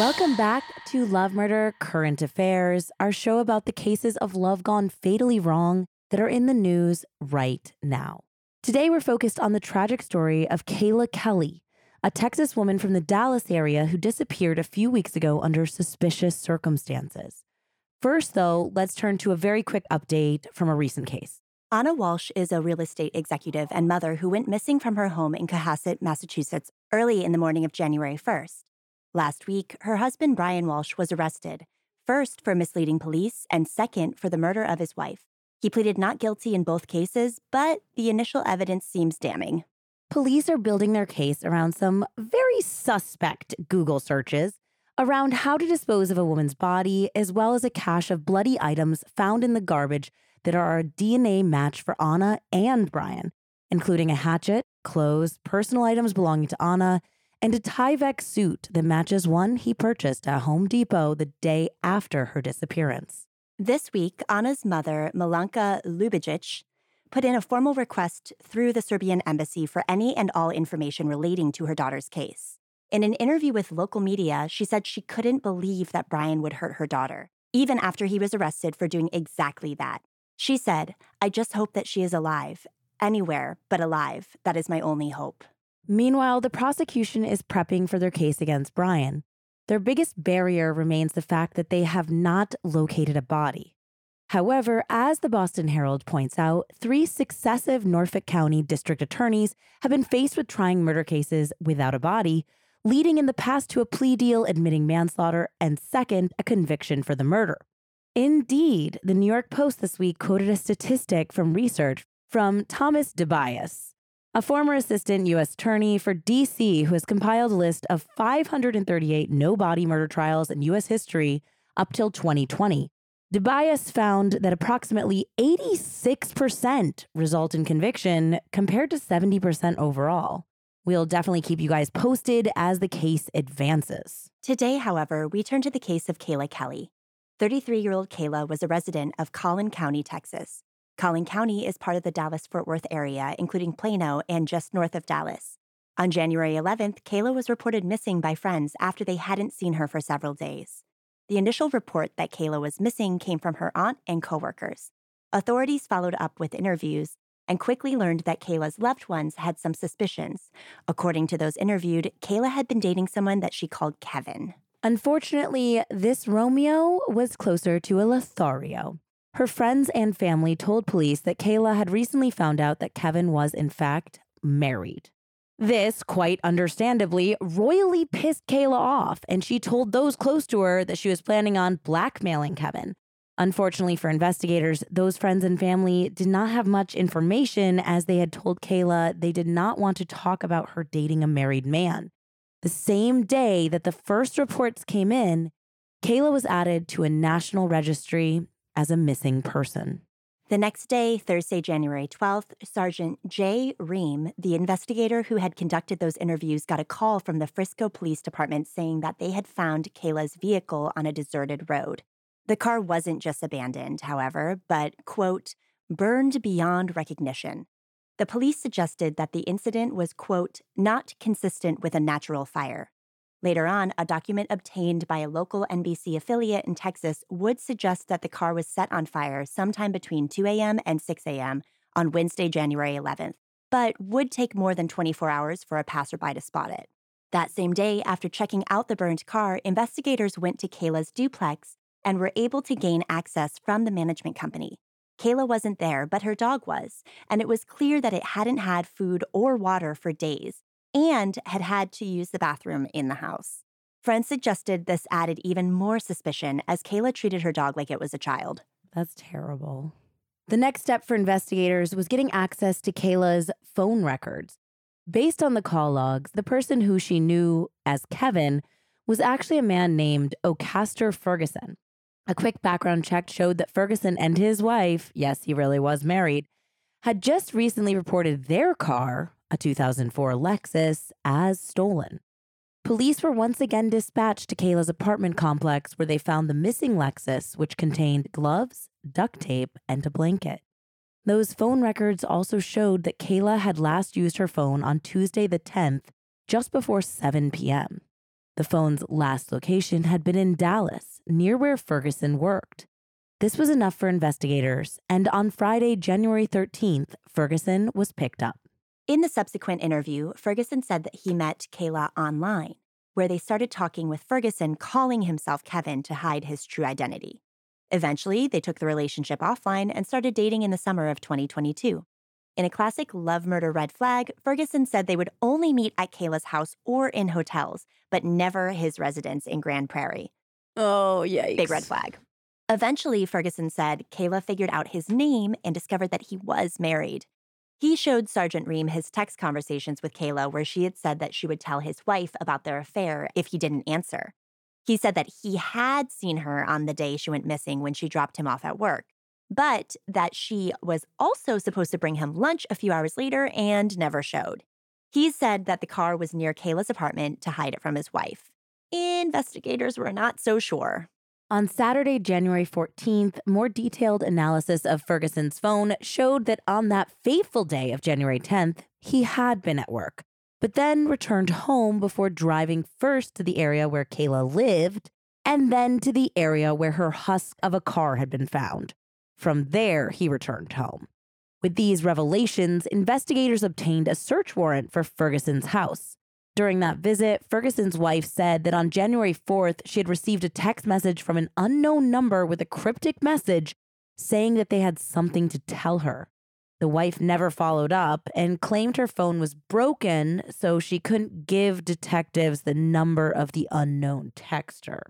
Welcome back to Love Murder Current Affairs, our show about the cases of love gone fatally wrong that are in the news right now. Today, we're focused on the tragic story of Kayla Kelley, a Texas woman from the Dallas area who disappeared a few weeks ago under suspicious circumstances. First, though, let's turn to a very quick update from a recent case. Ana Walshe is a real estate executive and mother who went missing from her home in Cohasset, Massachusetts, early in the morning of January 1st. Last week, her husband Brian Walshe was arrested, first for misleading police and second for the murder of his wife. He pleaded not guilty in both cases, but the initial evidence seems damning. Police are building their case around some very suspect Google searches around how to dispose of a woman's body, as well as a cache of bloody items found in the garbage that are a DNA match for Ana and Brian, including a hatchet, clothes, personal items belonging to Ana, and a Tyvek suit that matches one he purchased at Home Depot the day after her disappearance. This week, Ana's mother, Milanka Lubicic, put in a formal request through the Serbian embassy for any and all information relating to her daughter's case. In an interview with local media, she said she couldn't believe that Brian would hurt her daughter, even after he was arrested for doing exactly that. She said, I just hope that she is alive, anywhere but alive. That is my only hope. Meanwhile, the prosecution is prepping for their case against Brian. Their biggest barrier remains the fact that they have not located a body. However, as the Boston Herald points out, three successive Norfolk County district attorneys have been faced with trying murder cases without a body, leading in the past to a plea deal admitting manslaughter and second, a conviction for the murder. Indeed, the New York Post this week quoted a statistic from research from Thomas DiBiase, a former assistant U.S. attorney for D.C. who has compiled a list of 538 no body murder trials in U.S. history up till 2020. DiBiase found that approximately 86% result in conviction compared to 70% overall. We'll definitely keep you guys posted as the case advances. Today, however, we turn to the case of Kayla Kelley. 33 year old Kayla was a resident of Collin County, Texas. Collin County is part of the Dallas Fort Worth area, including Plano and just north of Dallas. On January 11th, Kayla was reported missing by friends after they hadn't seen her for several days. The initial report that Kayla was missing came from her aunt and coworkers. Authorities followed up with interviews and quickly learned that Kayla's loved ones had some suspicions. According to those interviewed, Kayla had been dating someone that she called Kevin. Unfortunately, this Romeo was closer to a Lothario. Her friends and family told police that Kayla had recently found out that Kevin was, in fact, married. This, quite understandably, royally pissed Kayla off, and she told those close to her that she was planning on blackmailing Kevin. Unfortunately for investigators, those friends and family did not have much information as they had told Kayla they did not want to talk about her dating a married man. The same day that the first reports came in, Kayla was added to a national registry as a missing person. The next day, Thursday, January 12th, Sergeant Jay Ream, the investigator who had conducted those interviews, got a call from the Frisco Police Department saying that they had found Kayla's vehicle on a deserted road. The car wasn't just abandoned, however, but, quote, burned beyond recognition. The police suggested that the incident was, quote, not consistent with a natural fire. Later on, a document obtained by a local NBC affiliate in Texas would suggest that the car was set on fire sometime between 2 a.m. and 6 a.m. on Wednesday, January 11th, but would take more than 24 hours for a passerby to spot it. That same day, after checking out the burned car, investigators went to Kayla's duplex and were able to gain access from the management company. Kayla wasn't there, but her dog was, and it was clear that it hadn't had food or water for days, and had had to use the bathroom in the house. Friends suggested this added even more suspicion as Kayla treated her dog like it was a child. That's terrible. The next step for investigators was getting access to Kayla's phone records. Based on the call logs, the person who she knew as Kevin was actually a man named Ocastor Ferguson. A quick background check showed that Ferguson and his wife, yes, he really was married, had just recently reported their car, a 2004 Lexus, as stolen. Police were once again dispatched to Kayla's apartment complex where they found the missing Lexus, which contained gloves, duct tape, and a blanket. Those phone records also showed that Kayla had last used her phone on Tuesday the 10th, just before 7 p.m. The phone's last location had been in Dallas, near where Ferguson worked. This was enough for investigators, and on Friday, January 13th, Ferguson was picked up. In the subsequent interview, Ferguson said that he met Kayla online, where they started talking with Ferguson calling himself Kevin to hide his true identity. Eventually, they took the relationship offline and started dating in the summer of 2022. In a classic love murder red flag, Ferguson said they would only meet at Kayla's house or in hotels, but never his residence in Grand Prairie. Oh, yeah. Big red flag. Eventually, Ferguson said Kayla figured out his name and discovered that he was married. He showed Sergeant Ream his text conversations with Kayla, where she had said that she would tell his wife about their affair if he didn't answer. He said that he had seen her on the day she went missing when she dropped him off at work, but that she was also supposed to bring him lunch a few hours later and never showed. He said that the car was near Kayla's apartment to hide it from his wife. Investigators were not so sure. On Saturday, January 14th, more detailed analysis of Ferguson's phone showed that on that fateful day of January 10th, he had been at work, but then returned home before driving first to the area where Kayla lived and then to the area where her husk of a car had been found. From there, he returned home. With these revelations, investigators obtained a search warrant for Ferguson's house. During that visit, Ferguson's wife said that on January 4th, she had received a text message from an unknown number with a cryptic message saying that they had something to tell her. The wife never followed up and claimed her phone was broken, so she couldn't give detectives the number of the unknown texter.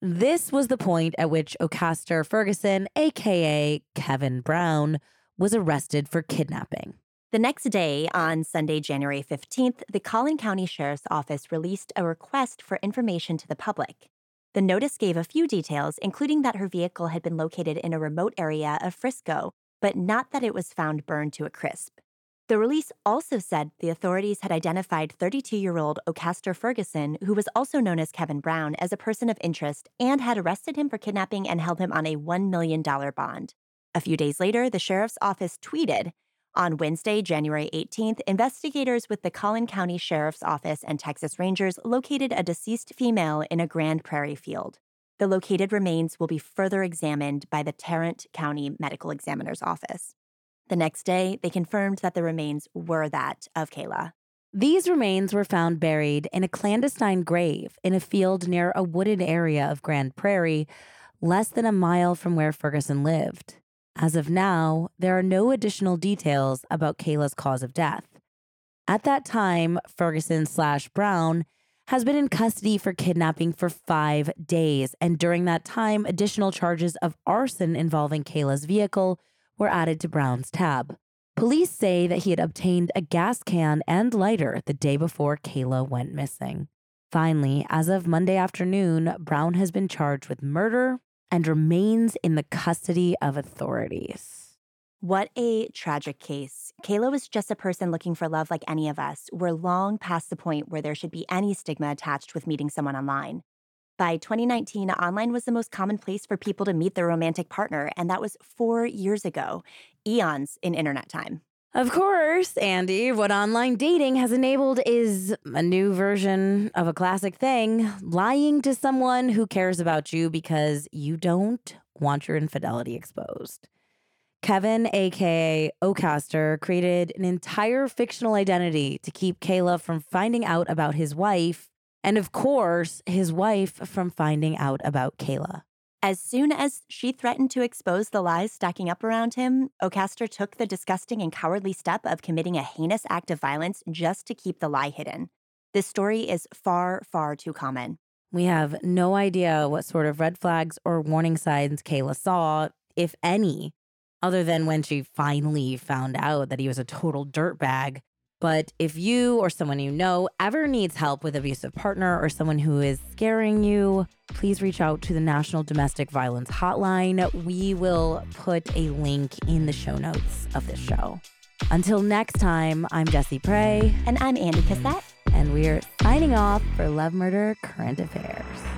This was the point at which Ocastor Ferguson, aka Kevin Brown, was arrested for kidnapping. The next day, on Sunday, January 15th, the Collin County Sheriff's Office released a request for information to the public. The notice gave a few details, including that her vehicle had been located in a remote area of Frisco, but not that it was found burned to a crisp. The release also said the authorities had identified 32 year old Ocastor Ferguson, who was also known as Kevin Brown, as a person of interest and had arrested him for kidnapping and held him on a $1 million bond. A few days later, the sheriff's office tweeted on Wednesday, January 18th, investigators with the Collin County Sheriff's Office and Texas Rangers located a deceased female in a Grand Prairie field. The located remains will be further examined by the Tarrant County Medical Examiner's Office. The next day, they confirmed that the remains were that of Kayla. These remains were found buried in a clandestine grave in a field near a wooded area of Grand Prairie, less than a mile from where Ferguson lived. As of now, there are no additional details about Kayla's cause of death. At that time, Ferguson slash Brown has been in custody for kidnapping for five days, and during that time, additional charges of arson involving Kayla's vehicle were added to Brown's tab. Police say that he had obtained a gas can and lighter the day before Kayla went missing. Finally, as of Monday afternoon, Brown has been charged with murder, and remains in the custody of authorities. What a tragic case. Kayla was just a person looking for love like any of us. We're long past the point where there should be any stigma attached with meeting someone online. By 2019, online was the most common place for people to meet their romantic partner, and that was four years ago, eons in internet time. Of course, Andie, what online dating has enabled is a new version of a classic thing lying to someone who cares about you because you don't want your infidelity exposed. Kevin, aka Ocastor, created an entire fictional identity to keep Kayla from finding out about his wife, and of course, his wife from finding out about Kayla. As soon as she threatened to expose the lies stacking up around him, Ocastor took the disgusting and cowardly step of committing a heinous act of violence just to keep the lie hidden. This story is far, far too common. We have no idea what sort of red flags or warning signs Kayla saw, if any, other than when she finally found out that he was a total dirtbag but if you or someone you know ever needs help with abusive partner or someone who is scaring you, please reach out to the National Domestic Violence Hotline. We will put a link in the show notes of this show. Until next time, I'm Jessie Pray. And I'm Andie Cassette. And we're signing off for Love Murder Current Affairs.